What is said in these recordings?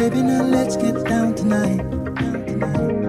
Baby, now let's get down tonight. Down tonight.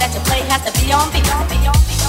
that your play has to be on beat.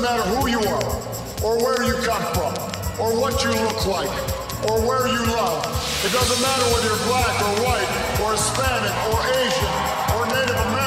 doesn't matter who you are, or where you come from, or what you look like, or where you love. It doesn't matter whether you're black or white, or Hispanic, or Asian, or Native American.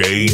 Thank